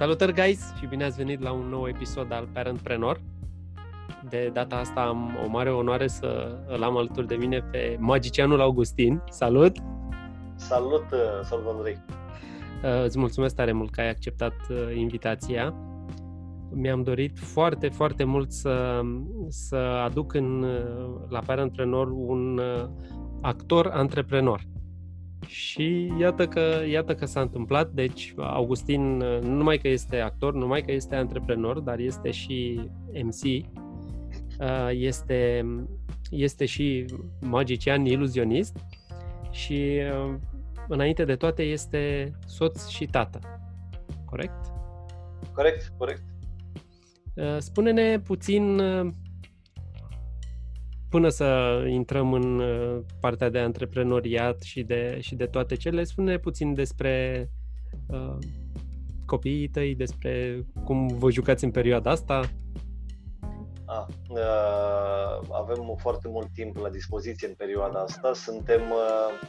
Salutări, guys, și bine ați venit la un nou episod al Parentpreneur. De data asta am o mare onoare să îl am alături de mine pe magicianul Augustin. Salut! Salut, uh, salut Andrei! Uh, îți mulțumesc tare mult că ai acceptat uh, invitația. Mi-am dorit foarte, foarte mult să, să aduc în, la Parentpreneur un actor antreprenor. Și iată că, iată că s-a întâmplat. Deci, Augustin, nu numai că este actor, nu numai că este antreprenor, dar este și MC, uh, este, este și magician iluzionist și, uh, înainte de toate, este soț și tată. Corect? Corect, corect. Uh, spune-ne puțin până să intrăm în uh, partea de antreprenoriat și de, și de toate cele, spune puțin despre uh, copiii tăi, despre cum vă jucați în perioada asta. A, uh, avem foarte mult timp la dispoziție în perioada asta. Suntem uh,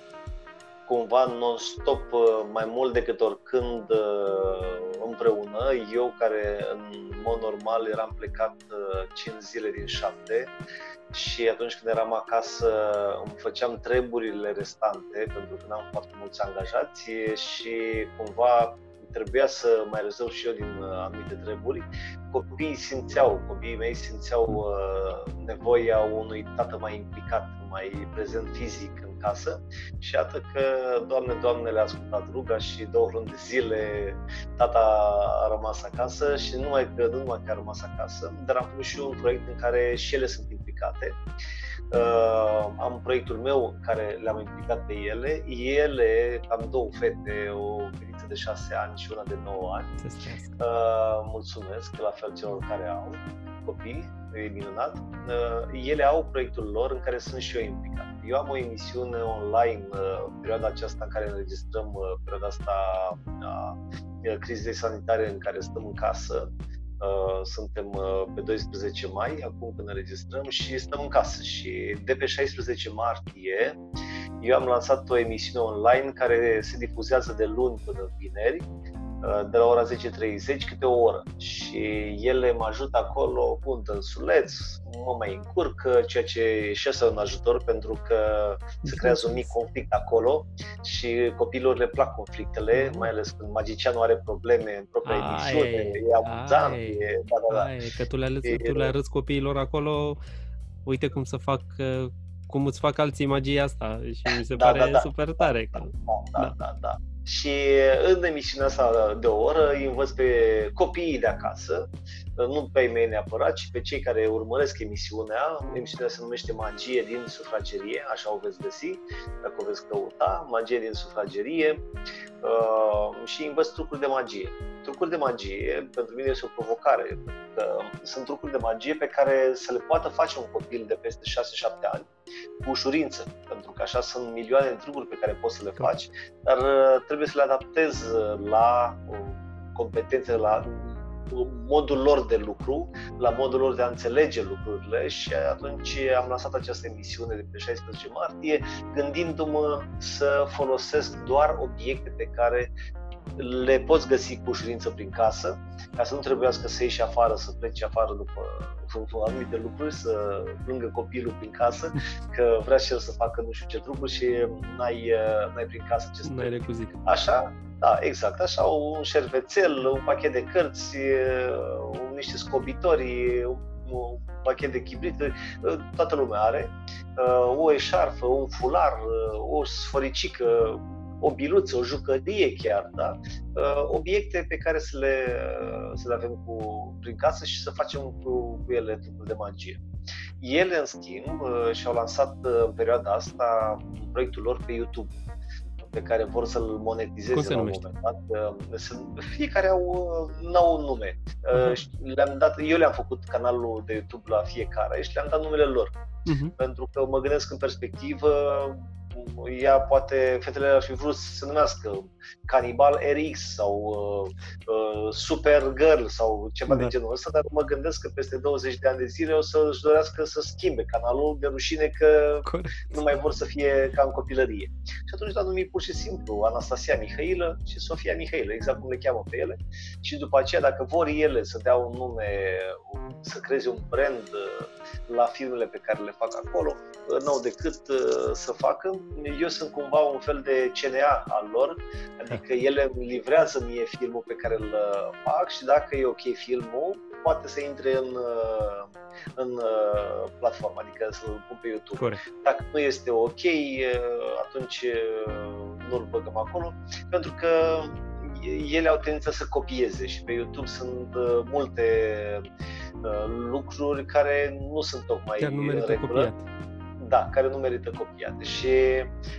cumva non-stop uh, mai mult decât oricând uh, împreună. Eu care în mod normal eram plecat 5 uh, zile din 7 și atunci când eram acasă îmi făceam treburile restante pentru că n-am foarte mulți angajați și cumva trebuia să mai rezolv și eu din anumite treburi. Copiii simțeau, copiii mei simțeau uh, nevoia unui tată mai implicat, mai prezent fizic în casă și iată că, Doamne, Doamne, le-a ascultat ruga și două luni de zile tata a rămas acasă și nu numai că, nu numai că a rămas acasă, dar am făcut și eu un proiect în care și ele sunt implicate. Uh, am proiectul meu care le-am implicat pe ele. Ele, am două fete, o fetiță de 6 ani și una de 9 ani. Uh, mulțumesc, la fel celor care au copii, e minunat. Uh, ele au proiectul lor în care sunt și eu implicat. Eu am o emisiune online uh, în perioada aceasta în care înregistrăm uh, perioada asta a crizei sanitare în care stăm în casă. Suntem pe 12 mai, acum când înregistrăm, și stăm în casă. Și de pe 16 martie eu am lansat o emisiune online care se difuzează de luni până vineri Uh, de la ora 10.30 câte o oră și ele mă ajută acolo cu însuleț, mă mai încurc, ceea ce și asta un ajutor pentru că se creează un mic conflict acolo și copiilor le plac conflictele, mai ales când magicianul are probleme în propria ai, emisiune, e amuzant, ai, e, da, da, da. Ai, că tu le arăți, tu le arăți copiilor acolo, uite cum să fac cum îți fac alții magia asta și mi se da, pare da, da, super tare. Da, da, da, da, da. Și în emisiunea asta de o oră îi învăț pe copiii de acasă, nu pe ei mei neapărat, ci pe cei care urmăresc emisiunea. Emisiunea se numește Magie din sufragerie, așa o veți găsi, dacă o veți căuta, Magie din sufragerie uh, și învăț trucuri de magie. Trucuri de magie, pentru mine este o provocare, că sunt trucuri de magie pe care să le poată face un copil de peste 6-7 ani cu ușurință, pentru că așa sunt milioane de trucuri pe care poți să le faci, dar uh, trebuie să le adaptezi uh, la uh, competențe, la modul lor de lucru, la modul lor de a înțelege lucrurile și atunci am lansat această emisiune de pe 16 martie gândindu-mă să folosesc doar obiecte pe care le poți găsi cu ușurință prin casă, ca să nu trebuiască să ieși afară, să pleci afară după anumite lucruri, să plângă copilul prin casă, că vrea și el să facă nu știu ce lucruri și n-ai, n-ai prin casă ce să N-ai Așa, da, exact, așa, un șervețel, un pachet de cărți, niște scobitori, un pachet de chibrit, toată lumea are, o eșarfă, un fular, o sforicică, o biluță, o jucărie chiar, da? Uh, obiecte pe care să le, să le avem cu, prin casă și să facem cu, cu ele trucuri de magie. Ele, în schimb, uh, și-au lansat uh, în perioada asta proiectul lor pe YouTube pe care vor să-l monetizeze la un moment dat. Fiecare au, au un nume. Uh-huh. Le-am dat, eu le-am făcut canalul de YouTube la fiecare și le-am dat numele lor. Uh-huh. Pentru că mă gândesc în perspectivă, ea poate, fetele ar fi vrut să se numească Canibal RX sau uh, uh, Super Girl sau ceva da. de genul ăsta, dar mă gândesc că peste 20 de ani de zile o să-și dorească să schimbe canalul de rușine că Corect. nu mai vor să fie ca în copilărie. Și atunci l-a numit pur și simplu Anastasia Mihailă și Sofia Mihailă, exact cum le cheamă pe ele. Și după aceea, dacă vor ele să dea un nume, să creeze un brand uh, la filmele pe care le fac acolo, uh, n-au decât uh, să facă. Eu sunt cumva un fel de CNA al lor, adică ele îmi livrează mie filmul pe care îl fac și dacă e ok filmul, poate să intre în, în platformă, adică să-l pun pe YouTube. Corect. Dacă nu este ok, atunci nu-l băgăm acolo, pentru că ele au tendința să copieze și pe YouTube sunt multe lucruri care nu sunt tocmai Chiar nu merită copiat da, care nu merită copiate și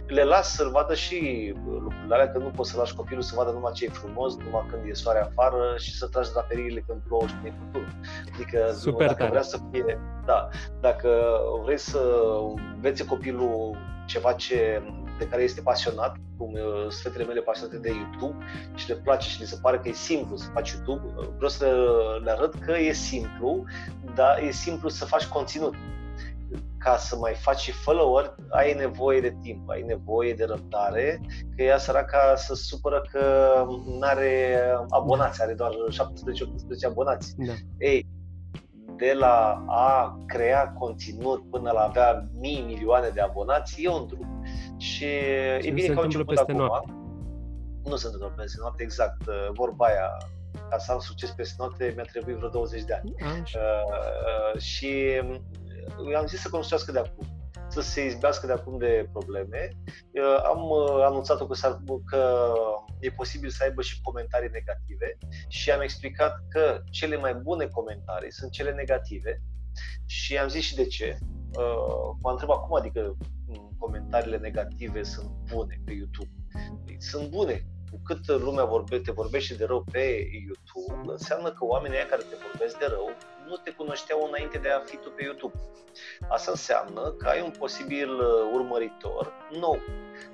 le las să-l vadă și lucrurile alea, că nu poți să lași copilul să vadă numai ce e frumos, numai când e soare afară și să tragi draperiile când plouă și când e furtun. Adică Super dacă tare. vrea să fie, da, dacă vrei să învețe copilul ceva ce, de care este pasionat, cum uh, sunt fetele mele pasionate de YouTube și le place și le se pare că e simplu să faci YouTube, vreau să le arăt că e simplu, dar e simplu să faci conținut ca să mai faci și follower, ai nevoie de timp, ai nevoie de răbdare, că ea săraca să supără că nu are abonați, are doar 17-18 abonați. Da. Ei, de la a crea conținut până la a avea mii, milioane de abonați, e un drum. Și Ce e bine că au început peste acum. Noapte. Nu se întâmplă peste noapte, exact. Vorba aia, ca să am succes peste noapte, mi-a trebuit vreo 20 de ani. Uh, uh, și am zis să construiască de acum, să se izbească de acum de probleme. Am uh, anunțat-o că, că e posibil să aibă și comentarii negative și am explicat că cele mai bune comentarii sunt cele negative și am zis și de ce. Uh, m-a întrebat cum adică mm, comentariile negative sunt bune pe YouTube. Păi, sunt bune, cu cât lumea vorbe, te vorbește de rău pe YouTube, înseamnă că oamenii aia care te vorbesc de rău nu te cunoșteau înainte de a fi tu pe YouTube. Asta înseamnă că ai un posibil uh, urmăritor nou.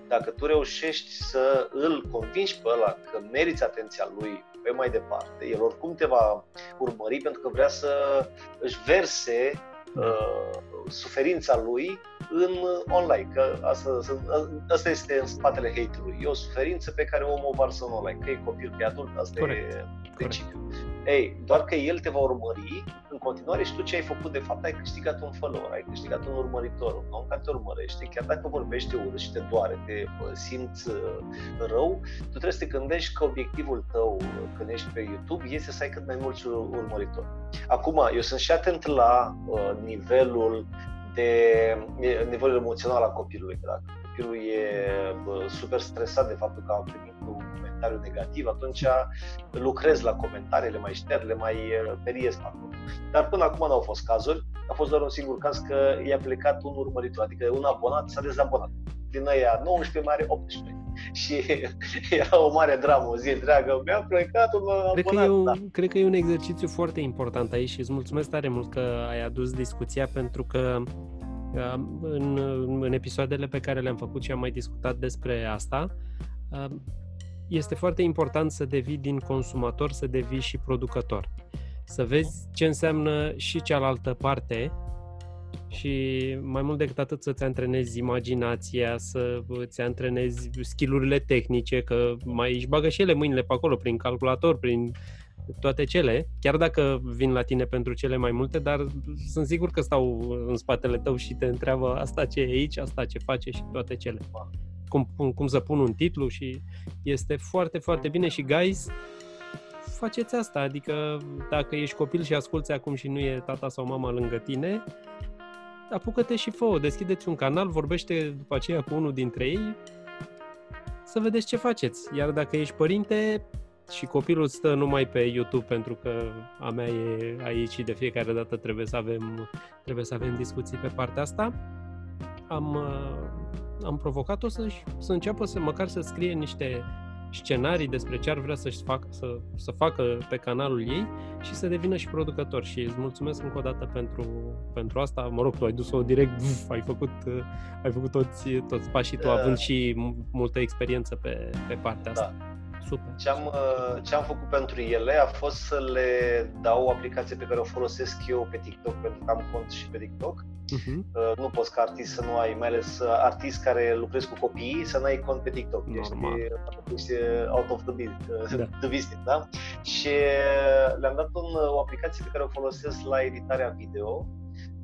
Dacă tu reușești să îl convingi pe ăla că meriți atenția lui pe mai departe, el oricum te va urmări pentru că vrea să își verse uh, suferința lui în online, că asta, asta este în spatele hate-ului. E o suferință pe care omul o varsă în online, că e copil, că e adult, asta Corect. e principiul. Ei, doar că el te va urmări în continuare și tu ce ai făcut de fapt, ai câștigat un follower, ai câștigat un urmăritor, un om care te urmărește, chiar dacă vorbește urât și te doare, te simți uh, rău, tu trebuie să te gândești că obiectivul tău uh, când ești pe YouTube este să ai cât mai mulți urmăritori. Acum, eu sunt și atent la uh, nivelul de nivelul emoțional al copilului. Dacă copilul e super stresat de faptul că a primit un comentariu negativ, atunci lucrez la comentariile, mai șterg, le mai periesc acolo. Dar până acum nu au fost cazuri, a fost doar un singur caz că i-a plecat un urmăritor, adică un abonat s-a dezabonat. Din aia 19 mare 18 și era o mare dramă, o zi întreagă. Mi-a plecat un cred abonat. Că e un, da. Cred că e un exercițiu foarte important aici și îți mulțumesc tare mult că ai adus discuția pentru că în, în episoadele pe care le-am făcut și am mai discutat despre asta, este foarte important să devii din consumator, să devii și producător. Să vezi ce înseamnă și cealaltă parte și mai mult decât atât să-ți antrenezi imaginația, să ți antrenezi skillurile tehnice, că mai își bagă și ele mâinile pe acolo, prin calculator, prin toate cele, chiar dacă vin la tine pentru cele mai multe, dar sunt sigur că stau în spatele tău și te întreabă asta ce e aici, asta ce face și toate cele. Cum, cum să pun un titlu și este foarte, foarte bine. Și guys, faceți asta, adică dacă ești copil și asculți acum și nu e tata sau mama lângă tine, apucă-te și fă deschideți un canal, vorbește după aceea cu unul dintre ei, să vedeți ce faceți. Iar dacă ești părinte și copilul stă numai pe YouTube pentru că a mea e aici și de fiecare dată trebuie să avem, trebuie să avem discuții pe partea asta, am, uh, am provocat-o să, să înceapă să măcar să scrie niște scenarii despre ce ar vrea să-și facă, să, să facă pe canalul ei și să devină și producător. Și îți mulțumesc încă o dată pentru, pentru asta. Mă rog, tu ai dus-o direct, uf, ai făcut, uh, ai făcut toți, toți pașii, tu având și multă experiență pe, pe partea asta. Da. Super. Ce am, uh, ce am făcut pentru ele a fost să le dau o aplicație pe care o folosesc eu pe TikTok, pentru că am cont și pe TikTok. Uh-huh. Nu poți ca artist să nu ai, mai ales uh, artist care lucrezi cu copiii, să n-ai cont pe TikTok. Normal. Ești, ești out of the, business, da. the business, da? Și le-am dat un, o aplicație pe care o folosesc la editarea video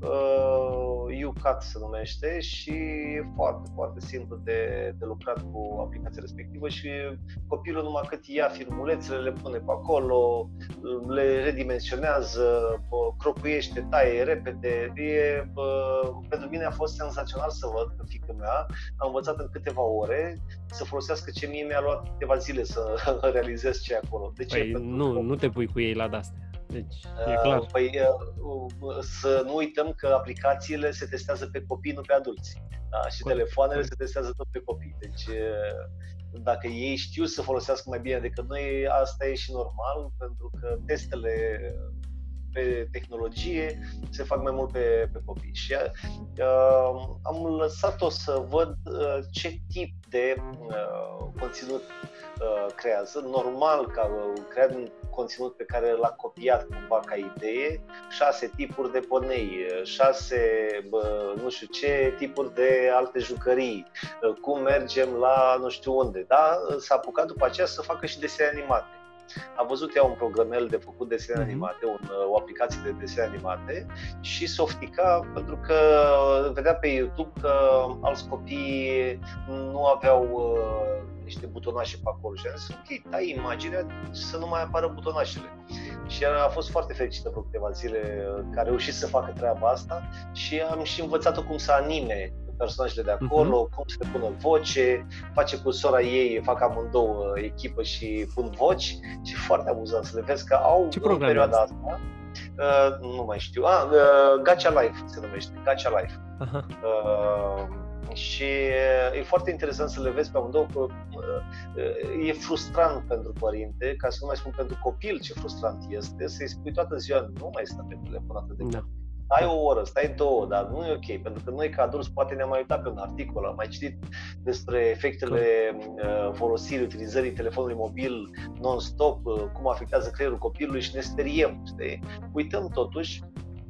uh, UCAT se numește și e foarte, foarte simplu de, de lucrat cu aplicația respectivă și copilul numai cât ia filmulețele, le pune pe acolo, le redimensionează, cropuiește, taie repede. E, pentru mine a fost senzațional să văd că fiica mea a învățat în câteva ore să folosească ce mie mi-a luat câteva zile să realizez ce e acolo. De ce? Păi nu, nu te pui cu ei la astea. Deci, e clar. Uh, păi uh, să nu uităm că aplicațiile se testează pe copii, nu pe adulți. Da? Și Corect. telefoanele se testează tot pe copii. Deci uh, dacă ei știu să folosească mai bine decât noi, asta e și normal, pentru că testele pe tehnologie se fac mai mult pe, pe copii. Și uh, am lăsat-o să văd uh, ce tip de uh, conținut uh, creează. Normal că uh, creat un conținut pe care l-a copiat cumva ca idee, șase tipuri de ponei, șase bă, nu știu ce tipuri de alte jucării, uh, cum mergem la nu știu unde. Da? S-a apucat după aceea să facă și desene animate a văzut ea un programel de făcut desene mm-hmm. animate, un, o aplicație de desene animate și softica pentru că vedea pe YouTube că alți copii nu aveau uh, niște butonașe pe acolo și am zis, ok, tai imaginea să nu mai apară butonașele. Și a fost foarte fericită vreo câteva zile că a reușit să facă treaba asta și am și învățat-o cum să anime personajele de acolo, uh-huh. cum se pună voce, face cu sora ei, fac amândouă echipă și pun voci și foarte amuzant să le vezi că au Ce în perioada asta. Uh, nu mai știu. Ah, uh, Gacha Life se numește. Gacha Life. Uh-huh. Uh, și e foarte interesant să le vezi pe amândouă că uh, e frustrant pentru părinte, ca să nu mai spun pentru copil ce frustrant este, să-i spui toată ziua nu mai stă pe telefon atât de da. mult stai o oră, stai două, dar nu e ok, pentru că noi ca adulți poate ne-am mai uitat pe un articol, am mai citit despre efectele uh, folosirii, utilizării telefonului mobil non-stop, uh, cum afectează creierul copilului și ne speriem, știi? Uităm totuși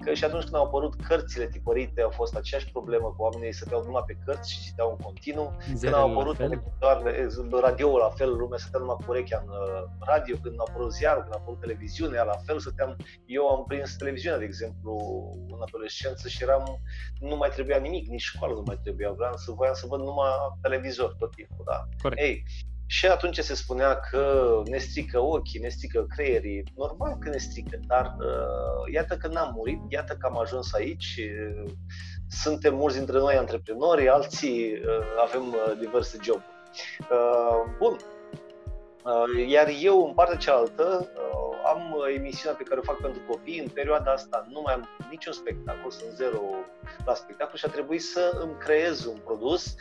că și atunci când au apărut cărțile tipărite a fost aceeași problemă cu oamenii stăteau numai pe cărți și citeau în continuu. Când au apărut doar radio la fel, lumea stătea numai cu urechea în uh, radio, când a apărut ziarul, când a apărut televiziunea, la fel stăteam, eu am prins televiziunea, de exemplu, în adolescență și eram, nu mai trebuia nimic, nici școală nu mai trebuia, vreau să voiam să văd numai televizor tot timpul, da. Corect. Ei, și atunci se spunea că ne strică ochii, ne strică creierii. Normal că ne strică, dar uh, iată că n-am murit, iată că am ajuns aici. Uh, suntem mulți dintre noi antreprenori, alții uh, avem uh, diverse joburi. Uh, bun. Uh, iar eu, în partea cealaltă, uh, am emisiunea pe care o fac pentru copii. În perioada asta nu mai am niciun spectacol, sunt zero la spectacol și a trebuit să îmi creez un produs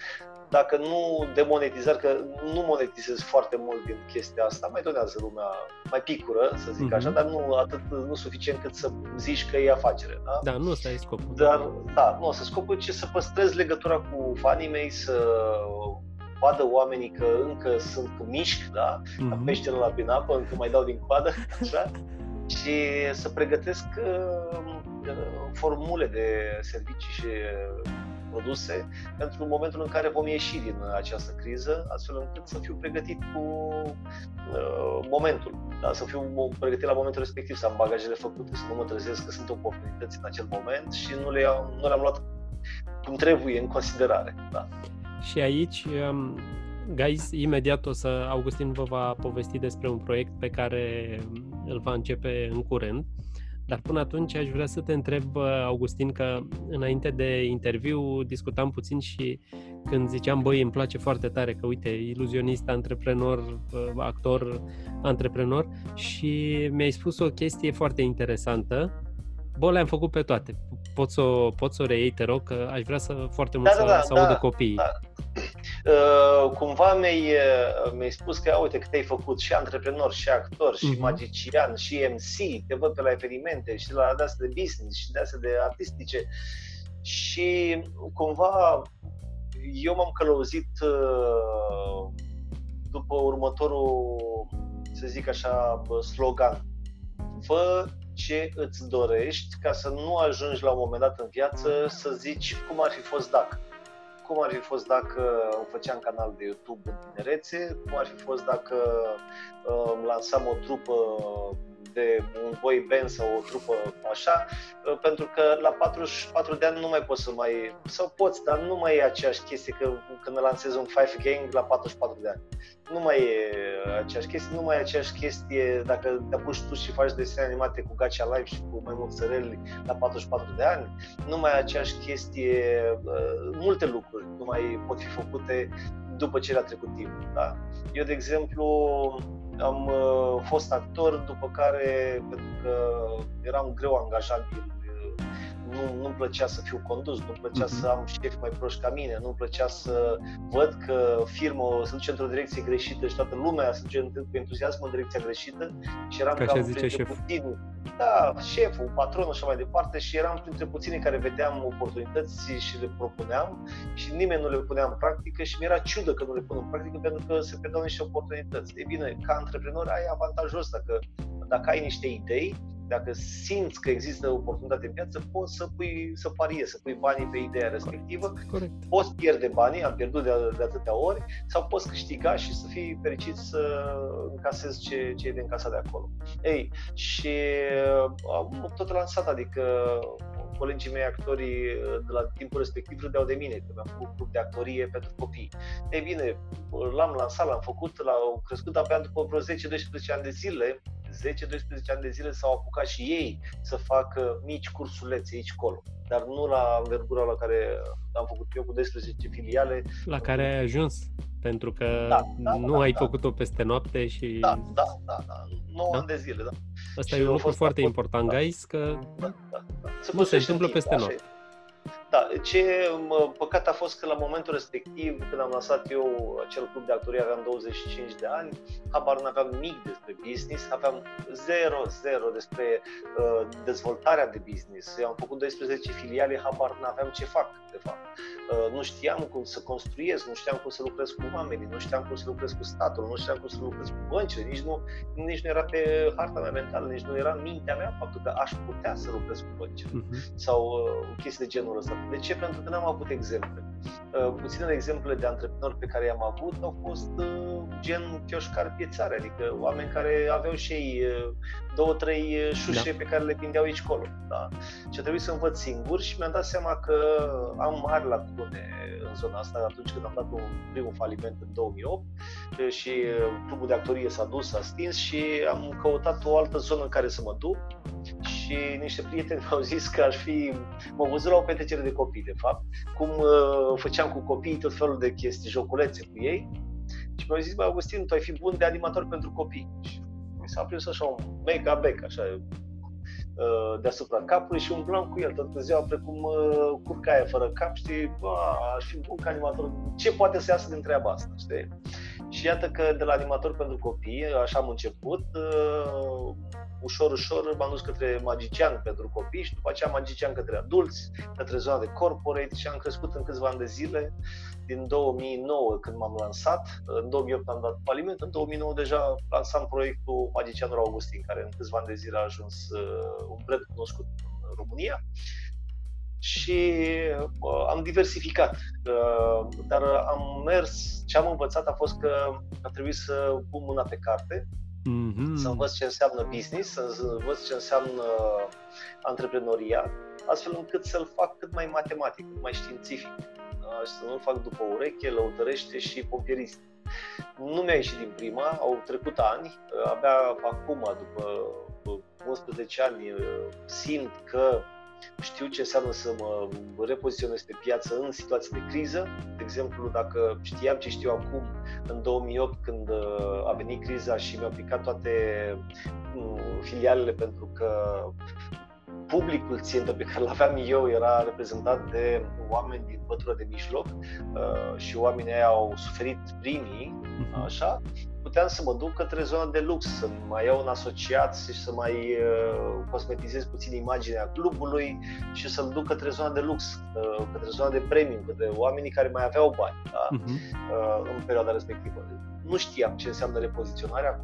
dacă nu demonetizar, că nu monetizez foarte mult din chestia asta, mai donează lumea, mai picură, să zic mm-hmm. așa, dar nu atât, nu suficient cât să zici că e afacere. Da, da nu ăsta e scopul. Dar, da, nu, să scopul ce să păstrez legătura cu fanii mei, să vadă oamenii că încă sunt mișc, da, mm-hmm. ca peștele la binapă, încă mai dau din coadă, așa, și să pregătesc uh, formule de servicii și produse pentru momentul în care vom ieși din această criză, astfel încât să fiu pregătit cu uh, momentul, da? să fiu pregătit la momentul respectiv, să am bagajele făcute, să nu mă trezesc că sunt oportunități în acel moment și nu, le am, nu le-am luat cum trebuie în considerare. Da. Și aici, um, guys, imediat o să, Augustin vă va povesti despre un proiect pe care îl va începe în curând Dar până atunci aș vrea să te întreb, Augustin, că înainte de interviu discutam puțin și când ziceam, băi, îmi place foarte tare că, uite, iluzionist, antreprenor, actor, antreprenor și mi-ai spus o chestie foarte interesantă. Bă, le-am făcut pe toate. Pot să, pot să o reiei, te rog, că aș vrea să foarte mult da, să, da, să da, audă copiii. Da. Uh, cumva mi-ai, uh, mi-ai spus că, uite, că te-ai făcut și antreprenor, și actor, și uh-huh. magician, și MC, te văd pe la evenimente, și la de de business, și de astea de artistice. Și cumva eu m-am călăuzit uh, după următorul, să zic așa, slogan. Fă ce îți dorești ca să nu ajungi la un moment dat în viață să zici cum ar fi fost dacă cum ar fi fost dacă îmi făceam canal de YouTube în tinerețe, cum ar fi fost dacă uh, lansam o trupă de un boy band sau o trupă așa, uh, pentru că la 44 de ani nu mai poți să mai, sau poți, dar nu mai e aceeași chestie că când lansezi un Five Gang la 44 de ani. Nu mai e aceeași chestie, nu mai e aceeași chestie dacă te apuci tu și faci desene animate cu Gacha Live și cu mai mulți săreli la 44 de ani, nu mai e aceeași chestie, uh, multe lucruri nu mai pot fi făcute după ce a trecut timp. Da? Eu, de exemplu, am uh, fost actor, după care, pentru că eram greu angajabil, uh, nu, nu-mi plăcea să fiu condus, nu-mi plăcea uh-huh. să am șefi mai proști ca mine, nu-mi plăcea să văd că firma se duce într-o direcție greșită și toată lumea se duce cu entuziasm în direcția greșită și eram ca zice șef. puțini, da, șeful, patronul și așa mai departe și eram printre puțini care vedeam oportunități și le propuneam și nimeni nu le punea în practică și mi-era ciudă că nu le pun în practică pentru că se pierdeau niște oportunități. E bine, ca antreprenor ai avantajul ăsta că dacă ai niște idei, dacă simți că există oportunitate în viață, poți să pui, să pariezi, să pui banii pe ideea respectivă. Corect. Poți pierde banii, am pierdut de, de atâtea ori, sau poți câștiga și să fii fericit să încasezi ce, ce e de încasat de acolo. Ei, și am tot lansat, adică colegii mei actorii de la timpul respectiv râdeau de mine, că mi-am făcut grup de actorie pentru copii. Ei bine, l-am lansat, l-am făcut, l-au crescut abia după vreo 10-12 ani de zile, 10-12 ani de zile s-au apucat și ei să facă mici cursulețe aici colo, dar nu la învergura la care am făcut eu cu 12 filiale. La care ai ajuns, pentru că da, da, nu da, ai da. făcut-o peste noapte și... Da, da, da, da. 9 da? ani de zile, da. Asta și e un lucru foarte important, da, guys, că da, da, da. nu se întâmplă peste noapte. Da, ce păcat a fost că la momentul respectiv, când am lansat eu acel club de actorie, aveam 25 de ani, habar nu aveam nimic despre business, aveam zero, zero despre uh, dezvoltarea de business. Eu am făcut 12 filiale, habar nu aveam ce fac, de fapt. Uh, nu știam cum să construiesc, nu știam cum să lucrez cu oamenii, nu știam cum să lucrez cu statul, nu știam cum să lucrez cu băncile, nici nu, nici nu era pe harta mea mentală, nici nu era în mintea mea faptul că aș putea să lucrez cu băncile uh-huh. sau uh, chestii de genul ăsta. De ce? Pentru că n-am avut exemple. Uh, puținele exemple de antreprenori pe care i-am avut au fost uh, gen chioșcar piețare, adică oameni care aveau și ei uh, două, trei uh, șușe da. pe care le vindeau aici colo. Da? Și a trebuit să învăț singur și mi-am dat seama că am mari lacune în zona asta atunci când am dat un primul faliment în 2008 uh, și clubul de actorie s-a dus, s-a stins și am căutat o altă zonă în care să mă duc și niște prieteni mi-au zis că aș fi, mă văzut la o petrecere de copii, de fapt, cum uh, făceam cu copiii tot felul de chestii, joculețe cu ei și mi-au zis, bă, Augustin, tu ai fi bun de animator pentru copii. Și mi s-a prins așa un mega bec, așa, uh, deasupra capului și umblam cu el toată ziua precum uh, curca aia fără cap, știi, bă, aș fi bun ca animator. Ce poate să iasă din treaba asta, știi? Și iată că de la animator pentru copii, așa am început, uh, ușor, ușor m-am dus către magician pentru copii și după aceea magician către adulți, către zona de corporate și am crescut în câțiva ani de zile, din 2009 când m-am lansat, în 2008 am dat faliment, în 2009 deja lansam proiectul Magicianul Augustin, care în câțiva ani de zile a ajuns uh, un brand cunoscut în România și uh, am diversificat. Uh, dar am mers, ce am învățat a fost că a trebuit să pun mâna pe carte, mm-hmm. să învăț ce înseamnă business, să învăț ce înseamnă antreprenoria, astfel încât să-l fac cât mai matematic, cât mai științific. Uh, și să nu-l fac după ureche, lăutărește și pompierist. Nu mi-a ieșit din prima, au trecut ani, uh, abia acum, după 11 ani simt că știu ce înseamnă să mă repoziționez pe piață în situații de criză. De exemplu, dacă știam ce știu acum, în 2008, când uh, a venit criza și mi-au picat toate uh, filialele pentru că publicul țintă pe care îl aveam eu era reprezentat de oameni din pătură de mijloc uh, și oamenii aia au suferit primii, mhm. așa, puteam să mă duc către zona de lux, să mai iau un asociat și să mai uh, cosmetizez puțin imaginea clubului și să-l duc către zona de lux, uh, către zona de premium, către oamenii care mai aveau bani da? uh-huh. uh, în perioada respectivă. Nu știam ce înseamnă repoziționarea,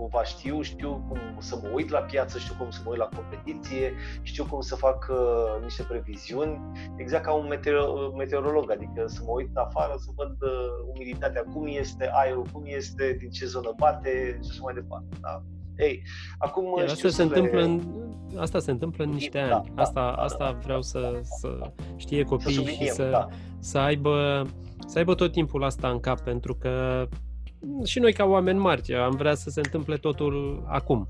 cumva știu, știu cum să mă uit la piață, știu cum să mă uit la competiție, știu cum să fac uh, niște previziuni, exact ca un meteor- meteorolog, adică să mă uit afară, să văd uh, umiditatea, cum este, aerul, cum este, din ce zonă bate și așa mai departe. Da? Ei, acum Iar asta se întâmplă le... în, asta se întâmplă în niște da, ani. Da, asta, da, asta da, vreau să, să știe copiii să și să, da. să aibă să aibă tot timpul asta în cap, pentru că și noi ca oameni mari am vrea să se întâmple totul acum.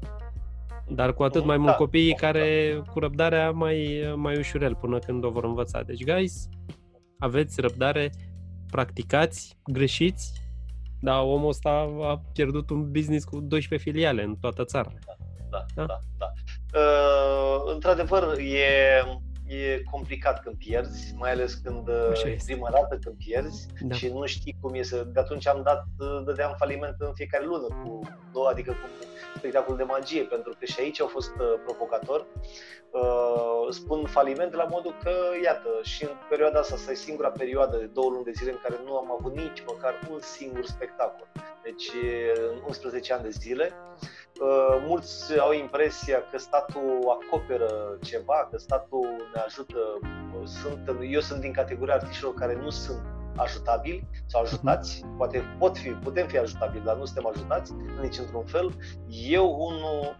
Dar cu atât mai mult da, copiii da, care da. cu răbdarea mai, mai ușurel până când o vor învăța. Deci, guys, aveți răbdare, practicați, greșiți, dar omul ăsta a pierdut un business cu 12 filiale în toată țara. Da, da, da. da, da. Uh, într-adevăr, e e complicat când pierzi, mai ales când e prima dată când pierzi da. și nu știi cum e să... De atunci am dat, dădeam faliment în fiecare lună cu două, adică cu spectacol de magie, pentru că și aici au fost uh, provocator. Uh, spun faliment la modul că, iată, și în perioada asta, asta e singura perioadă de două luni de zile în care nu am avut nici măcar un singur spectacol. Deci, în 11 ani de zile. Uh, mulți au impresia că statul acoperă ceva, că statul ne ajută. Sunt, eu sunt din categoria artiștilor care nu sunt ajutabili sau ajutați, uh-huh. poate pot fi, putem fi ajutabili, dar nu suntem ajutați nici într-un fel. Eu, unul,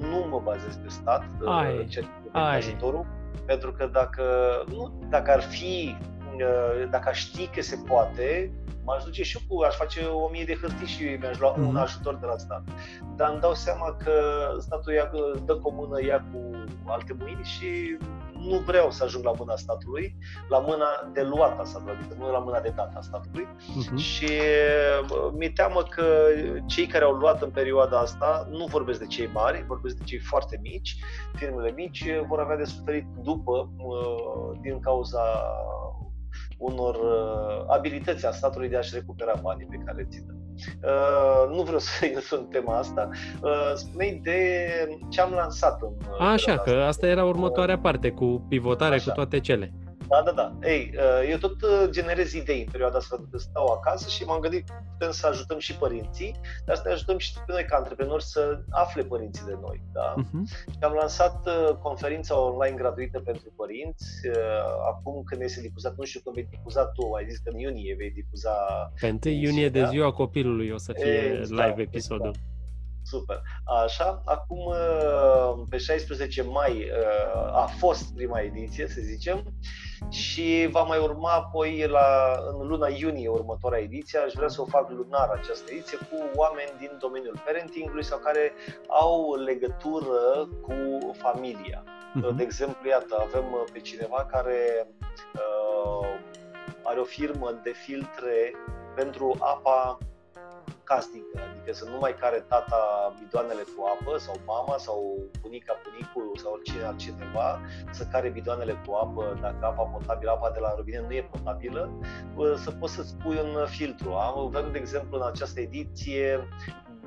nu mă bazez pe stat, uh, ai, ce ajutorul, pentru că dacă, nu, dacă ar fi, uh, dacă aș ști că se poate, m-aș duce și eu cu, aș face o mie de hârtii și mi-aș lua mm-hmm. un mhm. ajutor de la stat. Dar îmi dau seama că statul ia, dă cu mână, ia cu alte mâini și nu vreau să ajung la mâna statului, la mâna de luat a statului, adică nu la mâna de dat a statului. Uh-huh. Și mi-e teamă că cei care au luat în perioada asta, nu vorbesc de cei mari, vorbesc de cei foarte mici, firmele mici, vor avea de suferit după din cauza unor uh, abilități a statului de a-și recupera banii pe care țin. Uh, nu vreau să intru în tema asta. Uh, spune de ce am lansat în. Uh, Așa, că asta era următoarea parte, cu pivotare, Așa. cu toate cele. Da, da, da. Ei, uh, eu tot uh, generez idei în perioada asta de stau acasă și m-am gândit putem să ajutăm și părinții, dar să ne ajutăm și pe noi ca antreprenori să afle părinții de noi. Da? Uh-huh. Și am lansat uh, conferința online gratuită pentru părinți. Acum când este difuzat, nu știu când vei difuza tu, ai zis că în iunie vei difuza. Pe 1 iunie de ziua copilului o să fie exact, live episodul. Exact. Super. Așa, acum pe 16 mai a fost prima ediție, să zicem, și va mai urma apoi la, în luna iunie următoarea ediție. Aș vrea să o fac lunar această ediție cu oameni din domeniul parentingului sau care au legătură cu familia. Uh-huh. De exemplu, iată, avem pe cineva care uh, are o firmă de filtre pentru apa casnică, adică să nu mai care tata bidoanele cu apă sau mama sau bunica, bunicul sau oricine altcineva să care bidoanele cu apă, dacă apa potabilă, apa de la robinet nu e potabilă, să poți să-ți pui un filtru. Avem, de exemplu, în această ediție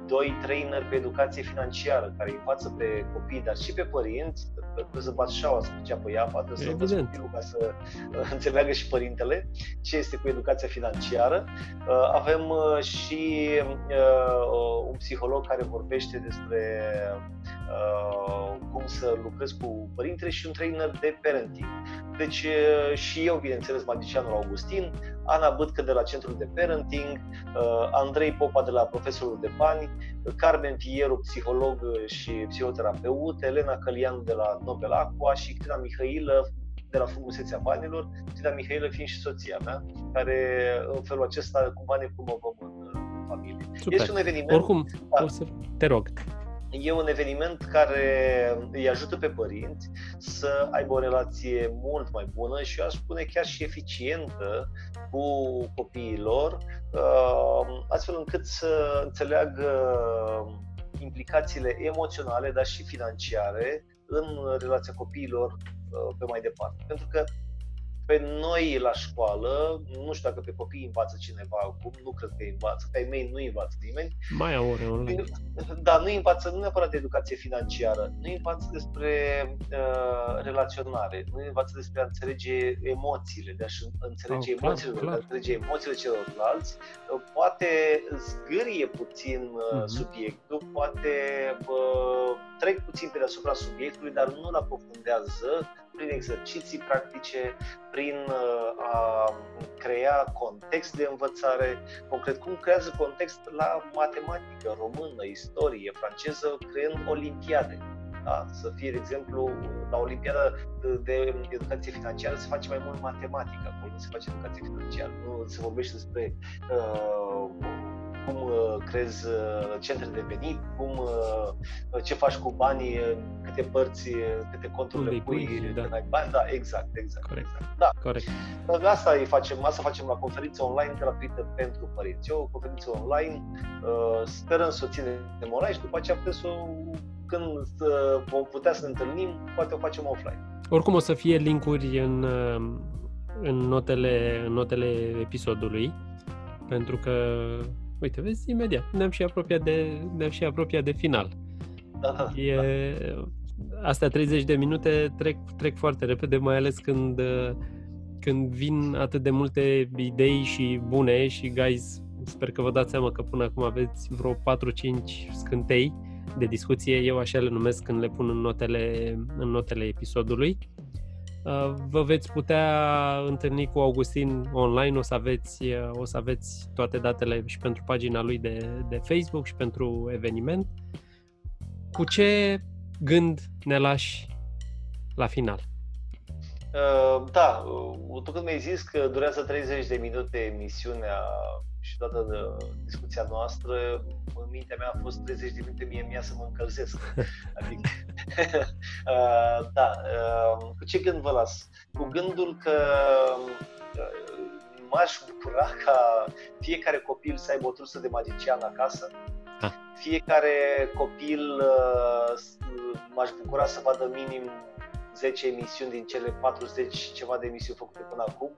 doi trainer pe educație financiară care îi învață pe copii, dar și pe părinți, trebuie să bați șaua să ducea pe ea, trebuie să învăț copilul ca să uh, înțeleagă și părintele ce este cu educația financiară. Uh, avem uh, și un psiholog care vorbește despre cum să lucrezi cu părintele și un trainer de parenting. Deci și eu, bineînțeles, magicianul Augustin, Ana Bâtcă de la Centrul de Parenting, Andrei Popa de la Profesorul de Bani, Carmen Fieru, psiholog și psihoterapeut, Elena Călian de la Nobel Aqua și Crina Mihailă de la Frumusețea Banilor, Crina Mihailă fiind și soția mea, care în felul acesta cumva ne promovăm în, în familie. Super. Este un eveniment... Oricum, da. o să te rog. E un eveniment care îi ajută pe părinți să aibă o relație mult mai bună și eu aș spune chiar și eficientă cu copiii lor, uh, astfel încât să înțeleagă implicațiile emoționale, dar și financiare în relația copiilor uh, pe mai departe. Pentru că pe noi la școală, nu știu dacă pe copii învață cineva acum, nu cred că îi învață, pe ai mei nu învață nimeni. Mai au ore online. Da, nu învață nu neapărat de educație financiară, nu învață despre uh, relaționare, nu învață despre a înțelege emoțiile, de a înțelege oh, emoțiile, clar, clar. de a înțelege emoțiile celorlalți. Uh, poate zgârie puțin uh, uh-huh. subiectul, poate uh, trec puțin pe deasupra subiectului, dar nu-l aprofundează prin exerciții practice, prin uh, a crea context de învățare, concret cum creează context la matematică, română, istorie, franceză, creând olimpiade. Da? Să fie, de exemplu, la Olimpiada de Educație Financiară se face mai mult matematică, acolo nu se face educație financiară, nu se vorbește despre uh, cum uh, crezi uh, centre de venit, cum, uh, ce faci cu banii, câte părți, câte conturi le pui, pui da. ai bani. Da, exact, exact. Corect. exact. Da. Corect. Asta îi facem, asta facem la conferință online gratuită pentru părinți. Eu o conferință online, sperăm să o ținem online și după aceea putem să când vom putea să ne întâlnim, poate o facem offline. Oricum o să fie linkuri în, în, notele, în notele episodului, pentru că Uite, vezi, imediat ne-am și apropiat de, ne-am și apropiat de final. Da, e, da. Astea 30 de minute trec, trec foarte repede, mai ales când, când vin atât de multe idei și bune și, guys, sper că vă dați seama că până acum aveți vreo 4-5 scântei de discuție, eu așa le numesc când le pun în notele, în notele episodului. Uh, vă veți putea întâlni cu Augustin online, o să aveți, uh, o să aveți toate datele și pentru pagina lui de, de Facebook și pentru eveniment. Cu ce gând ne lași la final? Uh, da, tu când mi-ai zis că durează 30 de minute emisiunea și toată uh, discuția noastră, în mintea mea a fost 30 de minute mie mie să mă încălzesc. Adică, uh, da, uh, cu ce gând vă las? Cu gândul că m-aș bucura ca fiecare copil să aibă o trusă de magician acasă, fiecare copil m-aș bucura să vadă minim 10 emisiuni din cele 40 ceva de emisiuni făcute până acum,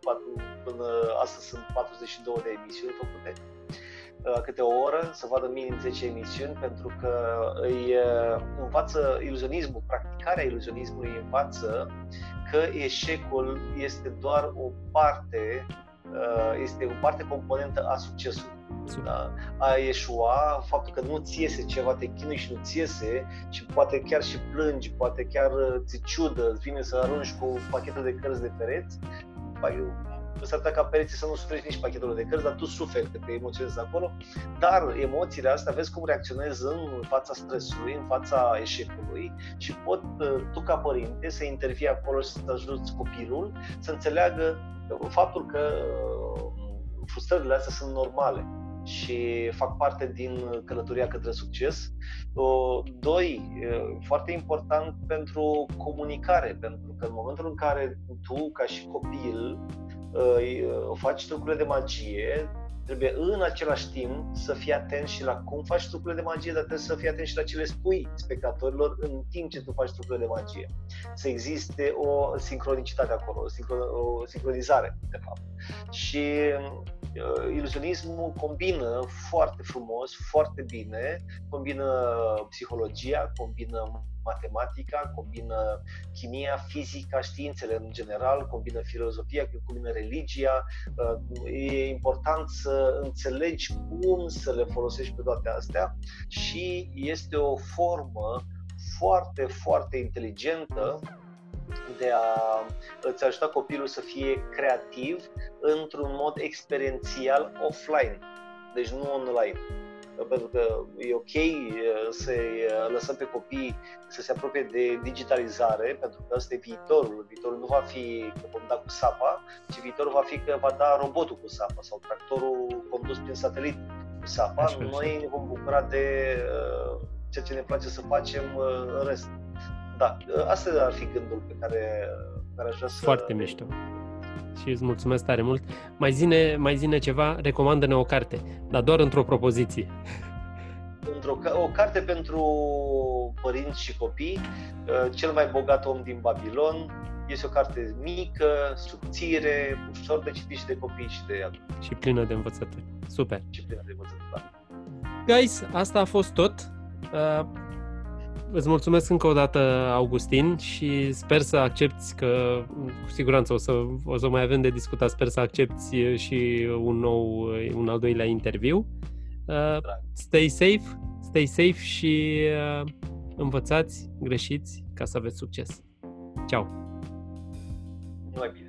până astăzi sunt 42 de emisiuni făcute la câte o oră, să vadă minim 10 emisiuni, pentru că îi învață iluzionismul, practicarea iluzionismului învață că eșecul este doar o parte, este o parte componentă a succesului. Da? A eșua, faptul că nu ți iese ceva, te chinui și nu ți iese și poate chiar și plângi, poate chiar uh, ți ciudă, îți vine să arunci cu pachetul de cărți de pereți, s-ar putea ca pereții să nu suferi nici pachetul de cărți, dar tu suferi că te emoționezi acolo, dar emoțiile astea, vezi cum reacționezi în fața stresului, în fața eșecului și pot uh, tu ca părinte să intervii acolo și să te ajuți copilul să înțeleagă faptul că uh, frustrările astea sunt normale și fac parte din călătoria către succes. Doi, foarte important pentru comunicare, pentru că în momentul în care tu, ca și copil, faci trucurile de magie, trebuie în același timp să fii atent și la cum faci trucurile de magie, dar trebuie să fii atent și la ce le spui spectatorilor în timp ce tu faci trucurile de magie. Să existe o sincronicitate acolo, o, sincro- o sincronizare, de fapt. Și uh, iluzionismul combină foarte frumos, foarte bine, combină psihologia, combină matematica, combină chimia, fizica, științele în general, combină filozofia, combină religia. Uh, e important să înțelegi cum să le folosești pe toate astea și este o formă foarte, foarte inteligentă de a îți ajuta copilul să fie creativ într-un mod experiențial offline, deci nu online pentru că e ok să lăsăm pe copii să se apropie de digitalizare, pentru că ăsta e viitorul. Viitorul nu va fi că vom da cu sapa, ci viitorul va fi că va da robotul cu sapa sau tractorul condus prin satelit cu sapa. Așa, Noi ne vom bucura de ceea ce ne place să facem în rest. Da, asta ar fi gândul pe care, care aș vrea să... Foarte mișto și îți mulțumesc tare mult. Mai zine, mai zine ceva, recomandă-ne o carte, dar doar într-o propoziție. Într-o, o carte pentru părinți și copii, uh, Cel mai bogat om din Babilon, este o carte mică, subțire, ușor de citit și de copii și de adulți. Și plină de învățături. Super. Și plină de învățături, da. Guys, asta a fost tot. Uh, Îți mulțumesc încă o dată, Augustin, și sper să accepti că, cu siguranță, o să, o să mai avem de discutat, sper să accepti și un nou, un al doilea interviu. Uh, stay safe, stay safe și uh, învățați, greșiți, ca să aveți succes. Ciao! Numai bine!